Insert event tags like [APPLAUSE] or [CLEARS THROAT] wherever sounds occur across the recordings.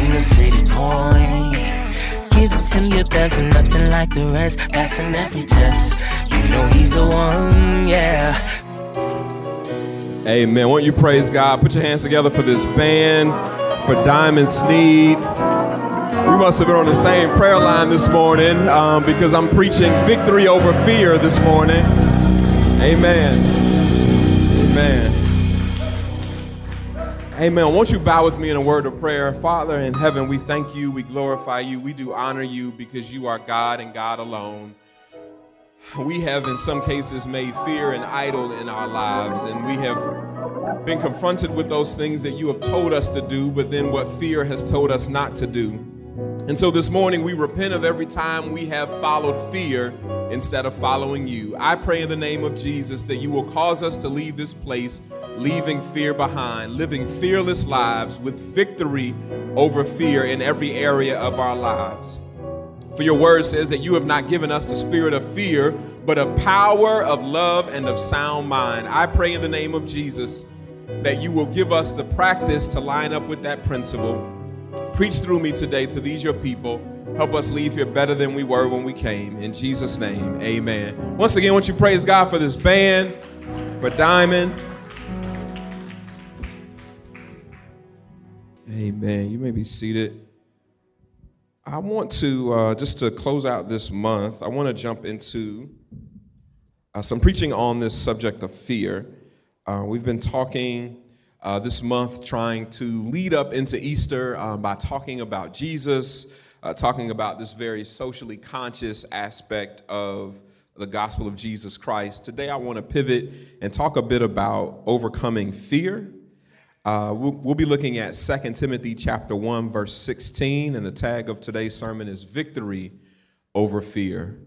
Tune the city point. Giving him your best, nothing like the rest, passing every test. You know he's the one, yeah. Amen. Won't you praise God? Put your hands together for this band, for Diamond Sneed. We must have been on the same prayer line this morning um, because I'm preaching victory over fear this morning. Amen. Amen. Amen. Won't you bow with me in a word of prayer? Father in heaven, we thank you, we glorify you, we do honor you because you are God and God alone. We have, in some cases, made fear an idol in our lives, and we have been confronted with those things that you have told us to do, but then what fear has told us not to do. And so this morning, we repent of every time we have followed fear instead of following you. I pray in the name of Jesus that you will cause us to leave this place leaving fear behind, living fearless lives with victory over fear in every area of our lives. For your word says that you have not given us the spirit of fear, but of power, of love, and of sound mind. I pray in the name of Jesus that you will give us the practice to line up with that principle. Preach through me today to these your people. Help us leave here better than we were when we came. In Jesus' name, amen. Once again, won't you praise God for this band, for Diamond. Amen. You may be seated. I want to, uh, just to close out this month, I want to jump into uh, some preaching on this subject of fear. Uh, we've been talking uh, this month trying to lead up into Easter um, by talking about Jesus, uh, talking about this very socially conscious aspect of the gospel of Jesus Christ. Today, I want to pivot and talk a bit about overcoming fear. Uh, we'll, we'll, be looking at 2 Timothy chapter 1, verse 16, and the tag of today's sermon is Victory Over Fear.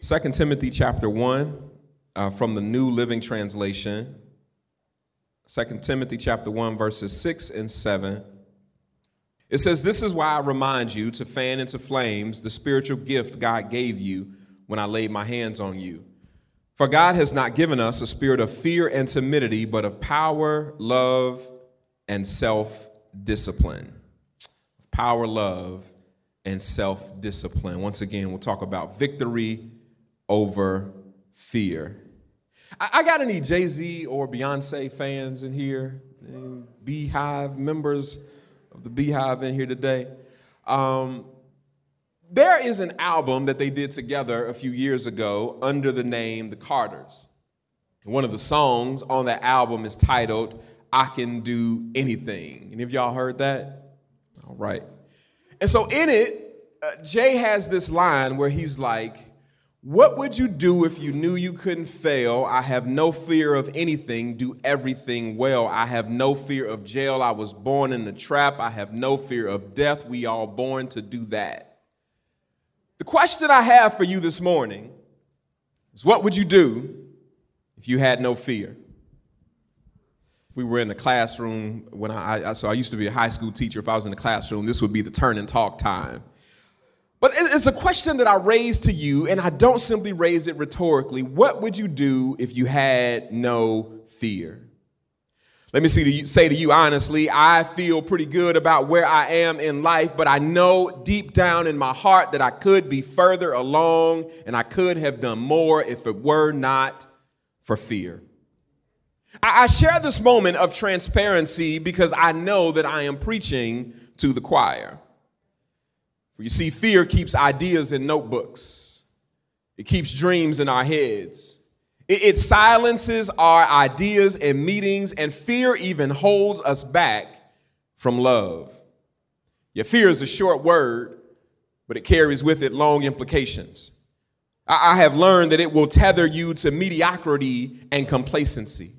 2 Timothy chapter 1, uh, from the New Living Translation. 2 Timothy chapter 1, verses 6 and 7. It says, This is why I remind you to fan into flames the spiritual gift God gave you when I laid my hands on you. For God has not given us a spirit of fear and timidity, but of power, love, and self discipline. Power, love, and self discipline. Once again, we'll talk about victory over fear. I, got any Jay Z or Beyonce fans in here? Any BeyHive members of the BeyHive in here today? Um, there is an album that they did together a few years ago under the name The Carters. One of the songs on that album is titled I Can Do Anything. Any of y'all heard that? All right. And so in it, uh, Jay has this line where he's like, What would you do if you knew you couldn't fail? I have no fear of anything, do everything well. I have no fear of jail. I was born in the trap. I have no fear of death. We all born to do that. The question I have for you this morning is what would you do if you had no fear? if we were in the classroom when I, I, so I used to be a high school teacher. If I was in the classroom, this would be the turn and talk time. But it's a question that I raise to you, and I don't simply raise it rhetorically. What would you do if you had no fear? Let me see to you, say to you honestly, I feel pretty good about where I am in life, but I know deep down in my heart that I could be further along and I could have done more if it were not for fear. I share this moment of transparency because I know that I am preaching to the choir. For you see, fear keeps ideas in notebooks, it keeps dreams in our heads. It, silences our ideas and meetings, and fear even holds us back from love. Your fear is a short word, but it carries with it long implications. I have learned that it will tether you to mediocrity and complacency.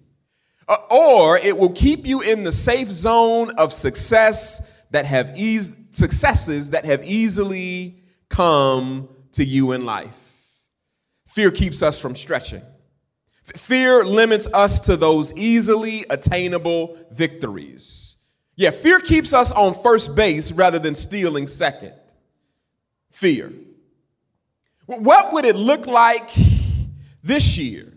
Uh, or it will keep you in the safe zone of success, that have eased successes that have easily come to you in life. Fear keeps us from stretching. Fear limits us to those easily attainable victories. Yeah, fear keeps us on first base rather than stealing second. Fear. What would it look like this year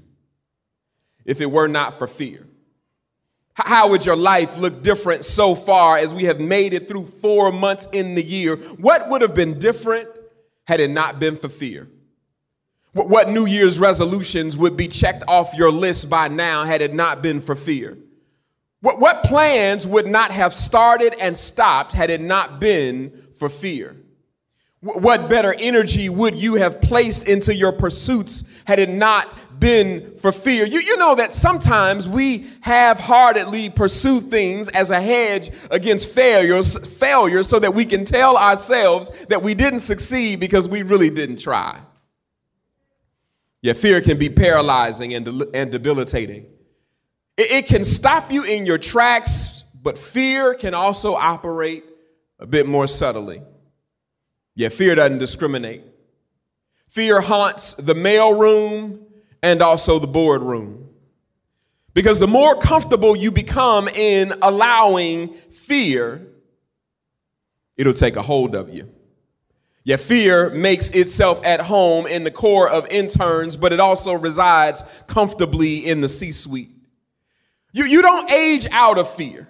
if it were not for fear? How would your life look different so far as we have made it through four months in the year? What would have been different had it not been for fear? What New Year's resolutions would be checked off your list by now had it not been for fear? What, plans would not have started and stopped had it not been for fear? What better energy would you have placed into your pursuits had it not been for fear? You, you know that sometimes we half heartedly pursue things as a hedge against failures, failures so that we can tell ourselves that we didn't succeed because we really didn't try. Yeah, fear can be paralyzing and, and debilitating. It, it can stop you in your tracks, but fear can also operate a bit more subtly. Yeah, fear doesn't discriminate. Fear haunts the mail room and also the boardroom. Because the more comfortable you become in allowing fear, it'll take a hold of you. Yet fear makes itself at home in the corps of interns, but it also resides comfortably in the C suite. You, you don't age out of fear.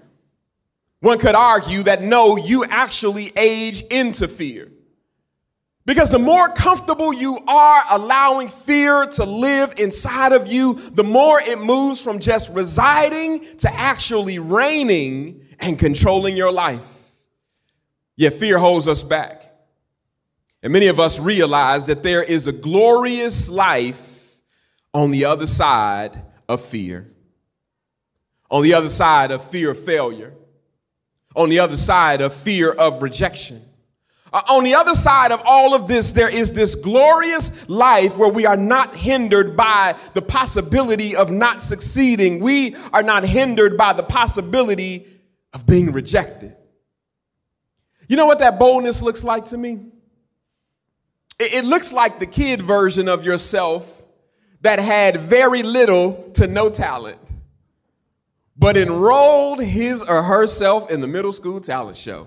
One could argue that no, you actually age into fear. Because the more comfortable you are allowing fear to live inside of you, the more it moves from just residing to actually reigning and controlling your life. Yet fear holds us back. And many of us realize that there is a glorious life on the other side of fear, on the other side of fear of failure, on the other side of fear of rejection. Uh, on the other side of all of this, there is this glorious life where we are not hindered by the possibility of not succeeding. We are not hindered by the possibility of being rejected. You know what that boldness looks like to me? It looks like the kid version of yourself that had very little to no talent, but enrolled his or herself in the middle school talent show.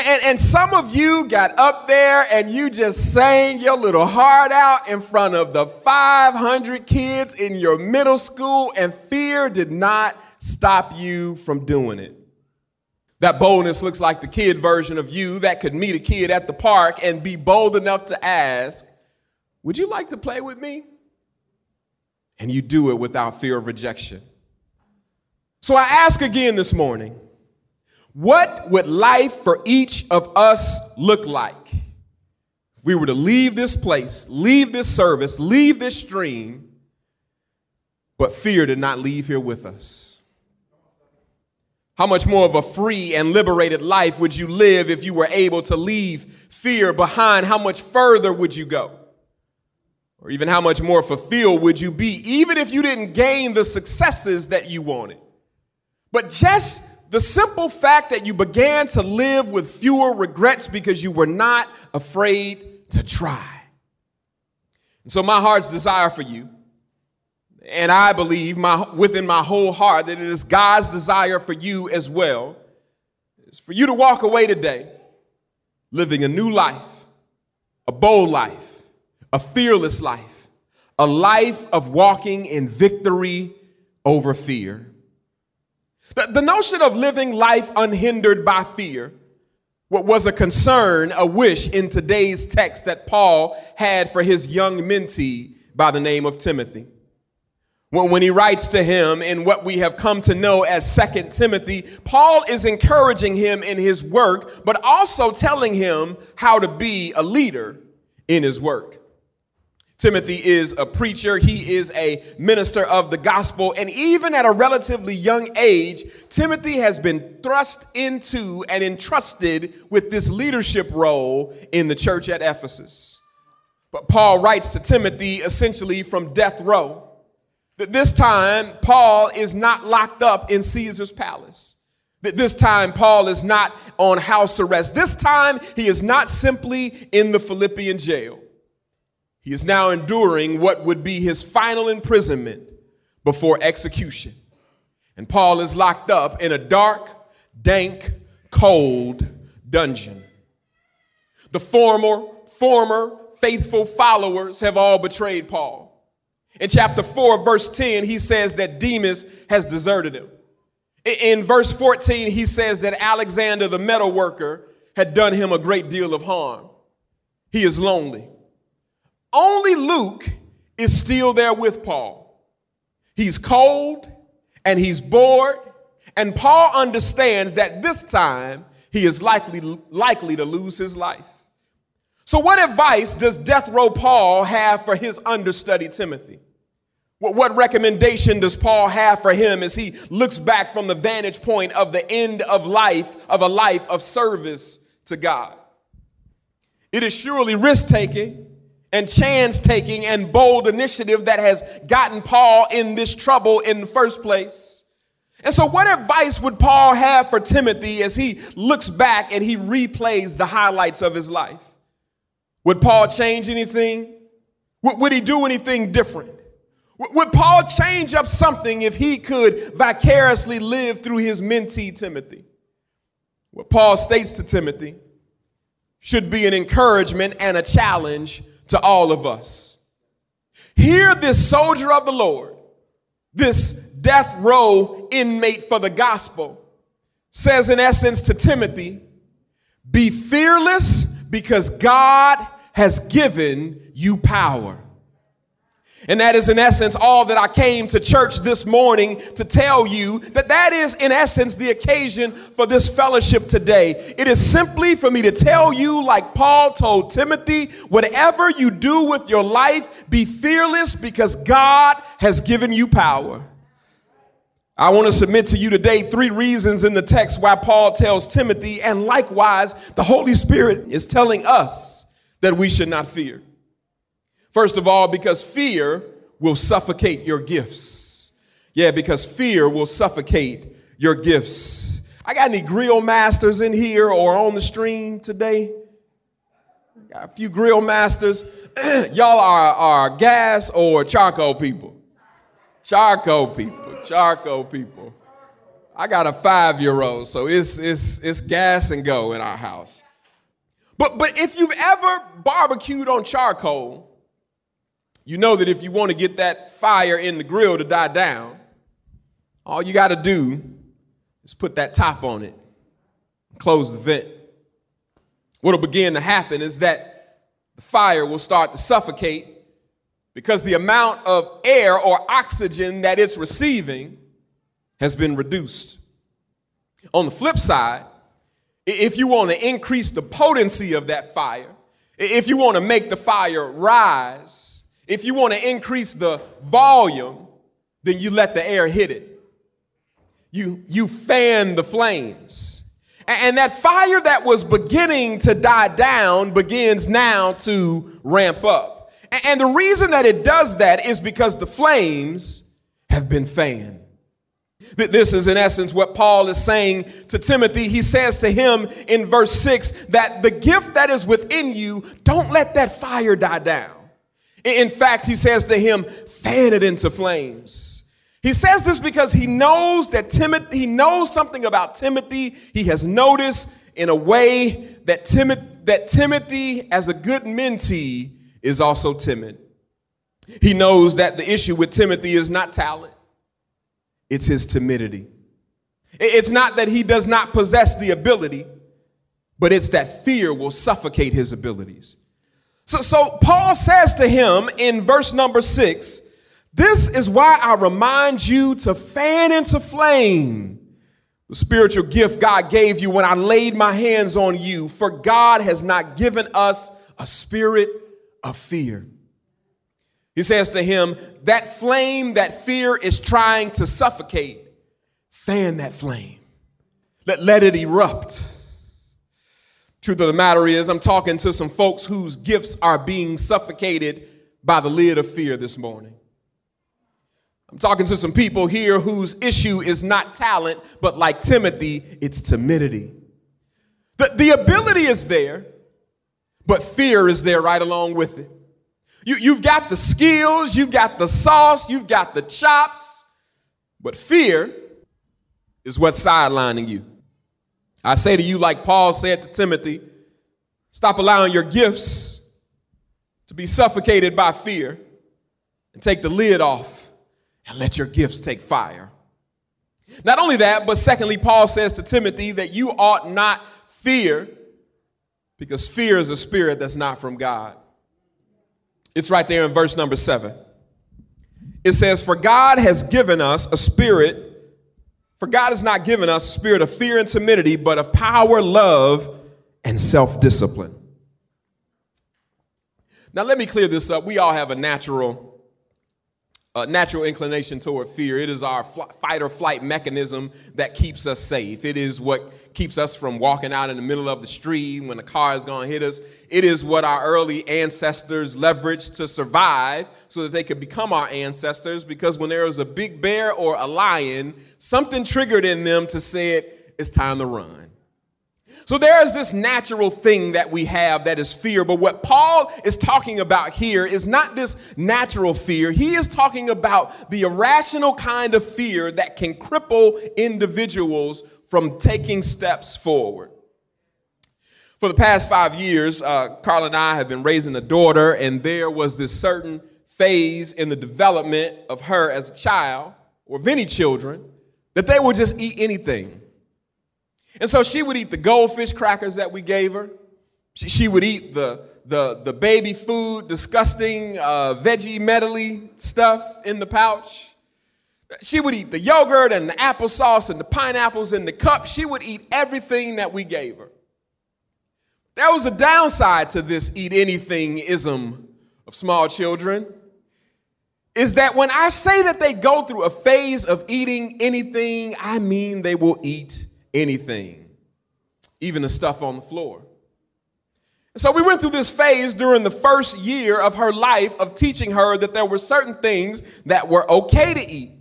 And, and, and, some of you got up there and you just sang your little heart out in front of the 500 kids in your middle school, and fear did not stop you from doing it. That boldness looks like the kid version of you that could meet a kid at the park and be bold enough to ask, Would you like to play with me? And you do it without fear of rejection. So I ask again this morning what would life for each of us look like if we were to leave this place, leave this service, leave this stream, but fear did not leave here with us? How much more of a free and liberated life would you live if you were able to leave fear behind? How much further would you go? Or even how much more fulfilled would you be, even if you didn't gain the successes that you wanted? But just the simple fact that you began to live with fewer regrets because you were not afraid to try. And so, my heart's desire for you and I believe my, within my whole heart that it is God's desire for you as well, is for you to walk away today living a new life, a bold life, a fearless life, a life of walking in victory over fear. The, the notion of living life unhindered by fear what was a concern, a wish in today's text that Paul had for his young mentee by the name of Timothy. When he writes to him in what we have come to know as Second Timothy, Paul is encouraging him in his work, but also telling him how to be a leader in his work. Timothy is a preacher, he is a minister of the gospel, and even at a relatively young age, Timothy has been thrust into and entrusted with this leadership role in the church at Ephesus. But Paul writes to Timothy essentially from death row that this time Paul is not locked up in Caesar's palace. That this time, Paul is not on house arrest. This time, he is not simply in the Philippian jail. He is now enduring what would be his final imprisonment before execution. And Paul is locked up in a dark, dank, cold dungeon. The former, former faithful followers have all betrayed Paul. In chapter 4, verse 10, he says that Demas has deserted him. In verse 14, he says that Alexander the metal worker had done him a great deal of harm. He is lonely. Only Luke is still there with Paul. He's cold and he's bored, and Paul understands that this time he is likely, likely to lose his life. So, what advice does death row Paul have for his understudy Timothy? What recommendation does Paul have for him as he looks back from the vantage point of the end of life, of a life of service to God? It is surely risk taking and chance taking and bold initiative that has gotten Paul in this trouble in the first place. And so, what advice would Paul have for Timothy as he looks back and he replays the highlights of his life? Would Paul change anything? Would he do anything different? Would Paul change up something if he could vicariously live through his mentee, Timothy? What Paul states to Timothy should be an encouragement and a challenge to all of us. Hear this soldier of the Lord, this death row inmate for the gospel, says in essence to Timothy, be fearless because God has given you power. And that is, in essence, all that I came to church this morning to tell you that that is, in essence, the occasion for this fellowship today. It is simply for me to tell you, like Paul told Timothy, whatever you do with your life, be fearless because God has given you power. I want to submit to you today three reasons in the text why Paul tells Timothy, and likewise, the Holy Spirit is telling us that we should not fear. First of all, because fear will suffocate your gifts. Yeah, because fear will suffocate your gifts. I got any grill masters in here or on the stream today? Got a few grill masters. [CLEARS THROAT] Y'all are, are gas or charcoal people? Charcoal people, charcoal people. I got a five year old, so it's, it's, it's gas and go in our house. But, but if you've ever barbecued on charcoal, you know that if you want to get that fire in the grill to die down, all you got to do is put that top on it, close the vent. What will begin to happen is that the fire will start to suffocate because the amount of air or oxygen that it's receiving has been reduced. On the flip side, if you want to increase the potency of that fire, if you want to make the fire rise, if you want to increase the volume, then you let the air hit it. You, you fan the flames. And that fire that was beginning to die down begins now to ramp up. And the reason that it does that is because the flames have been fanned. This is, in essence, what Paul is saying to Timothy. He says to him in verse 6 that the gift that is within you, don't let that fire die down. In fact, he says to him, fan it into flames. He says this because he knows that Timothy, he knows something about Timothy. He has noticed in a way that, Timothy, that Timothy, as a good mentee, is also timid. He knows that the issue with Timothy is not talent, it's his timidity. It's not that he does not possess the ability, but it's that fear will suffocate his abilities. So, so Paul says to him in verse number six, This is why I remind you to fan into flame the spiritual gift God gave you when I laid my hands on you, for God has not given us a spirit of fear. He says to him, That flame that fear is trying to suffocate, fan that flame. Let, let it erupt. Truth of the matter is, I'm talking to some folks whose gifts are being suffocated by the lid of fear this morning. I'm talking to some people here whose issue is not talent, but like Timothy, it's timidity. The, the ability is there, but fear is there right along with it. You, you've got the skills, you've got the sauce, you've got the chops, but fear is what's sidelining you. I say to you, like Paul said to Timothy, stop allowing your gifts to be suffocated by fear and take the lid off and let your gifts take fire. Not only that, but secondly, Paul says to Timothy that you ought not fear because fear is a spirit that's not from God. It's right there in verse number seven. It says, For God has given us a spirit, for God has not given us a spirit of fear and timidity, but of power, love, and self discipline. Now, let me clear this up. We all have a natural a natural inclination toward fear. It is our fl- fight or flight mechanism that keeps us safe. It is what keeps us from walking out in the middle of the street when a car is going to hit us. It is what our early ancestors leveraged to survive so that they could become our ancestors because when there was a big bear or a lion, something triggered in them to say it's time to run. So there is this natural thing that we have that is fear. But what Paul is talking about here is not this natural fear. He is talking about the irrational kind of fear that can cripple individuals from taking steps forward. For the past five years, uh, Carl and I have been raising a daughter, and there was this certain phase in the development of her as a child, or of any children, that they would just eat anything. And so she would eat the goldfish crackers that we gave her. She, she would eat the, the, the baby food, disgusting uh, veggie medley stuff in the pouch. She would eat the yogurt and the applesauce and the pineapples in the cup. She would eat everything that we gave her. There was a downside to this eat anything ism of small children. Is that when I say that they go through a phase of eating anything, I mean they will eat anything, even the stuff on the floor. So we went through this phase during the first year of her life of teaching her that there were certain things that were okay to eat,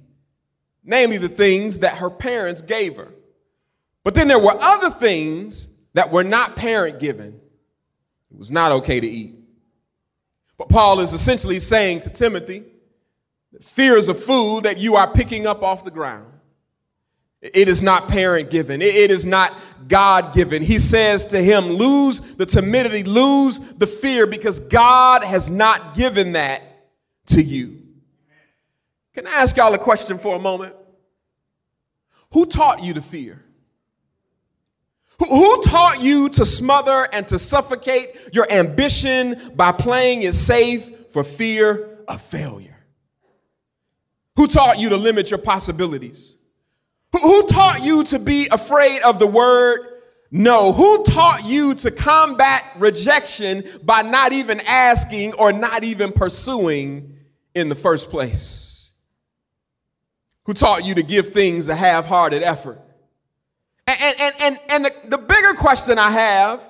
namely the things that her parents gave her. But then there were other things that were not parent given. It was not okay to eat. But Paul is essentially saying to Timothy fear is a food that you are picking up off the ground. It is not parent given. It is not God given. He says to him, lose the timidity, lose the fear because God has not given that to you. Can I ask y'all a question for a moment? Who taught you to fear? Who taught you to smother and to suffocate your ambition by playing it safe for fear of failure? Who taught you to limit your possibilities? Who taught you to be afraid of the word no? Who taught you to combat rejection by not even asking or not even pursuing in the first place? Who taught you to give things a half hearted effort? And, and, and, and the, the bigger question I have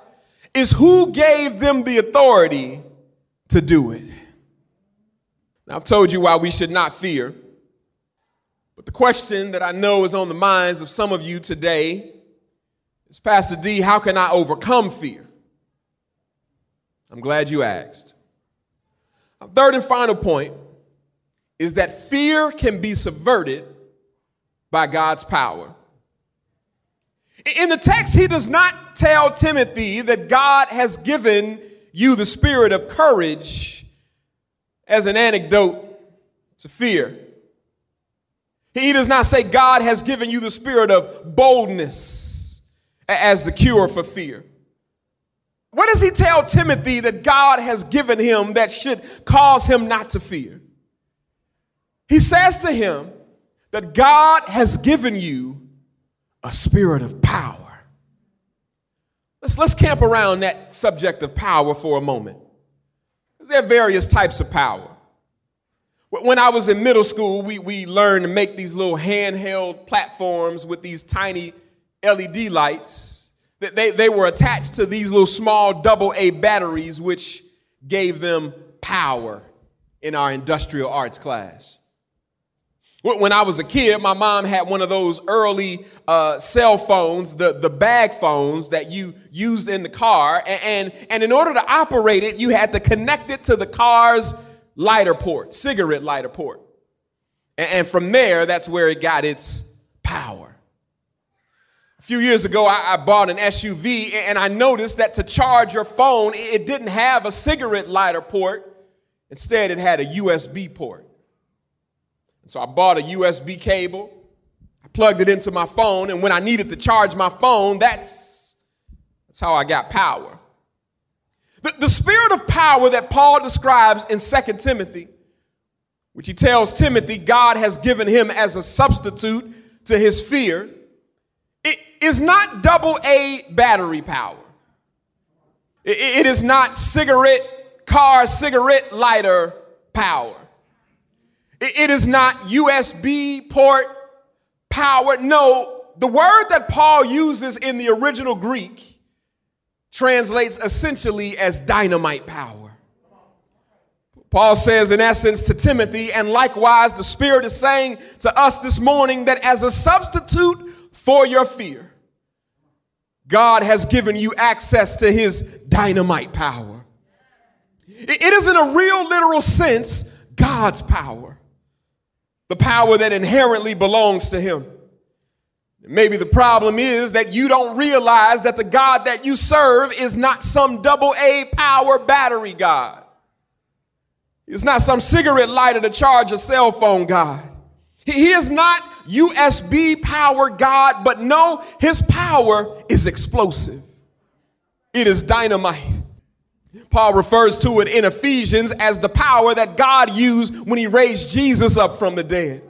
is who gave them the authority to do it? Now, I've told you why we should not fear. The question that I know is on the minds of some of you today is Pastor D, how can I overcome fear? I'm glad you asked. Third and final point is that fear can be subverted by God's power. In the text, he does not tell Timothy that God has given you the spirit of courage as an antidote to fear. He does not say God has given you the spirit of boldness as the cure for fear. What does he tell Timothy that God has given him that should cause him not to fear? He says to him that God has given you a spirit of power. Let's, let's camp around that subject of power for a moment. There are various types of power. When I was in middle school, we, we learned to make these little handheld platforms with these tiny LED lights. They, they were attached to these little small double A batteries, which gave them power in our industrial arts class. When I was a kid, my mom had one of those early uh, cell phones, the, the bag phones that you used in the car. And, and, and in order to operate it, you had to connect it to the car's lighter port, cigarette lighter port. And, from there, that's where it got its power. A few years ago, I bought an SUV and I noticed that to charge your phone, it didn't have a cigarette lighter port. Instead, it had a USB port. So I bought a USB cable. I plugged it into my phone, and when I needed to charge my phone, that's, that's how I got power. The, the spirit of power that Paul describes in 2 Timothy, which he tells Timothy God has given him as a substitute to his fear, it is not double A battery power. it, it is not cigarette, car, cigarette lighter power. It is not USB port power. No, the word that Paul uses in the original Greek translates essentially as dynamite power. Paul says, in essence, to Timothy, and likewise, the Spirit is saying to us this morning that as a substitute for your fear, God has given you access to his dynamite power. It is, in a real literal sense, God's power the power that inherently belongs to him. Maybe the problem is that you don't realize that the God that you serve is not some double A power battery God. It's not some cigarette lighter to charge a cell phone God. He is not USB power God, but no, his power is explosive. It is dynamite. Paul refers to it in Ephesians as the power that God used when he raised Jesus up from the dead.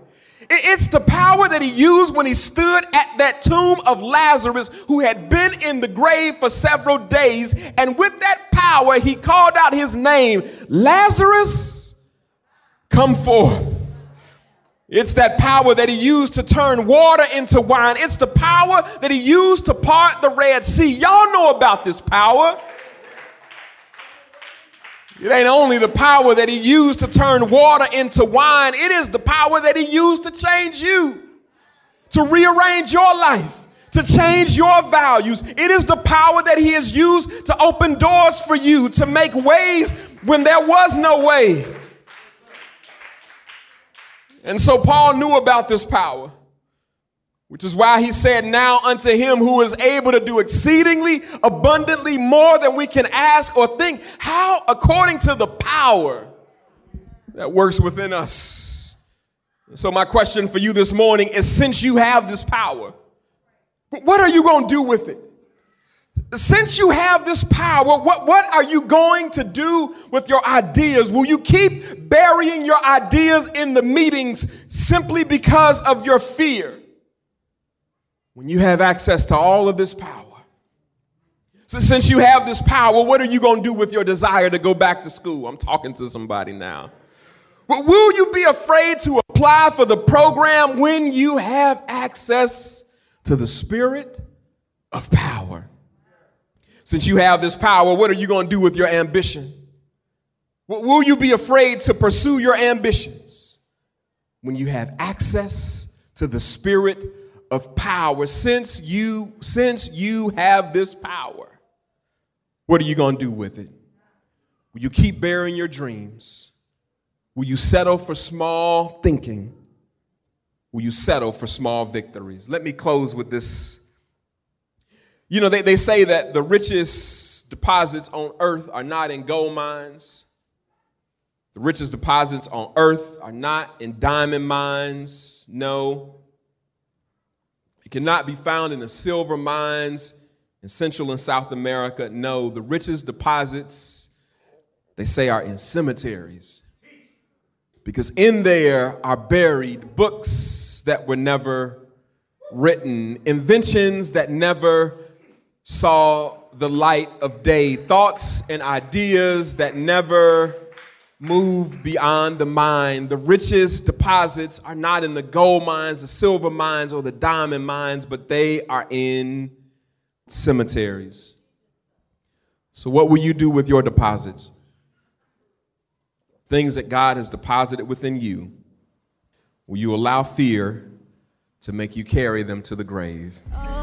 It's the power that he used when he stood at that tomb of Lazarus, who had been in the grave for several days. And with that power, he called out his name Lazarus, come forth. It's that power that he used to turn water into wine. It's the power that he used to part the Red Sea. Y'all know about this power. It ain't only the power that he used to turn water into wine, it is the power that he used to change you, to rearrange your life, to change your values. It is the power that he has used to open doors for you, to make ways when there was no way. And so Paul knew about this power. Which is why he said, Now unto him who is able to do exceedingly abundantly more than we can ask or think. How? According to the power that works within us. So, my question for you this morning is since you have this power, what are you going to do with it? Since you have this power, what, what are you going to do with your ideas? Will you keep burying your ideas in the meetings simply because of your fear? When you have access to all of this power. So, since you have this power, what are you going to do with your desire to go back to school? I'm talking to somebody now. But will you be afraid to apply for the program when you have access to the spirit of power? Since you have this power, what are you going to do with your ambition? Will you be afraid to pursue your ambitions when you have access to the spirit of power. Since you since you have this power what are you going to do with it? Will you keep bearing your dreams? Will you settle for small thinking? Will you settle for small victories? Let me close with this. You know they, they say that the richest deposits on earth are not in gold mines. The richest deposits on earth are not in diamond mines. No it cannot be found in the silver mines in Central and South America. No, the richest deposits, they say, are in cemeteries. Because in there are buried books that were never written, inventions that never saw the light of day, thoughts and ideas that never move beyond the mind. The richest deposits are not in the gold mines, the silver mines, or the diamond mines, but they are in cemeteries. So, what will you do with your deposits? Things that God has deposited within you. Will you allow fear to make you carry them to the grave? Oh,